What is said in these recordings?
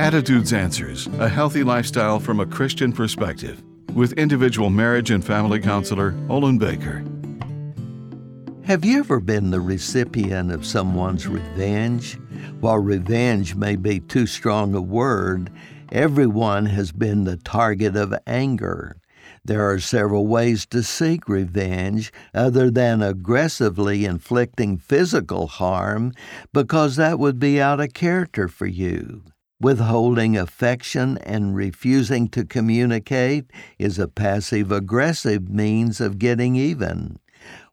Attitudes Answers A Healthy Lifestyle from a Christian Perspective with individual marriage and family counselor Olin Baker. Have you ever been the recipient of someone's revenge? While revenge may be too strong a word, everyone has been the target of anger. There are several ways to seek revenge other than aggressively inflicting physical harm because that would be out of character for you. Withholding affection and refusing to communicate is a passive aggressive means of getting even.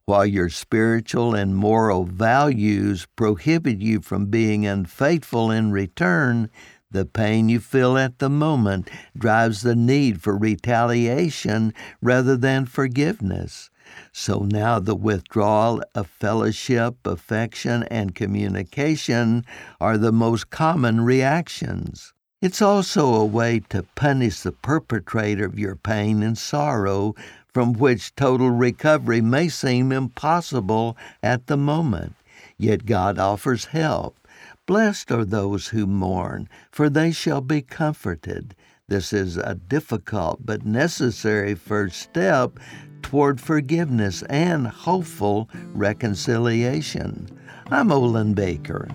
While your spiritual and moral values prohibit you from being unfaithful in return, the pain you feel at the moment drives the need for retaliation rather than forgiveness. So now the withdrawal of fellowship, affection, and communication are the most common reactions. It's also a way to punish the perpetrator of your pain and sorrow, from which total recovery may seem impossible at the moment. Yet God offers help. Blessed are those who mourn, for they shall be comforted. This is a difficult but necessary first step toward forgiveness and hopeful reconciliation. I'm Olin Baker.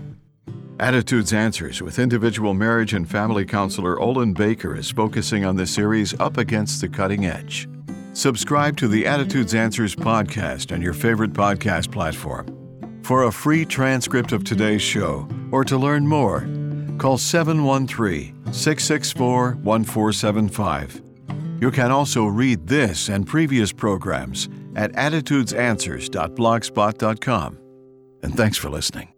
Attitudes Answers with individual marriage and family counselor Olin Baker is focusing on the series Up Against the Cutting Edge. Subscribe to the Attitudes Answers podcast on your favorite podcast platform. For a free transcript of today's show or to learn more, call 713 664 1475. You can also read this and previous programs at attitudesanswers.blogspot.com. And thanks for listening.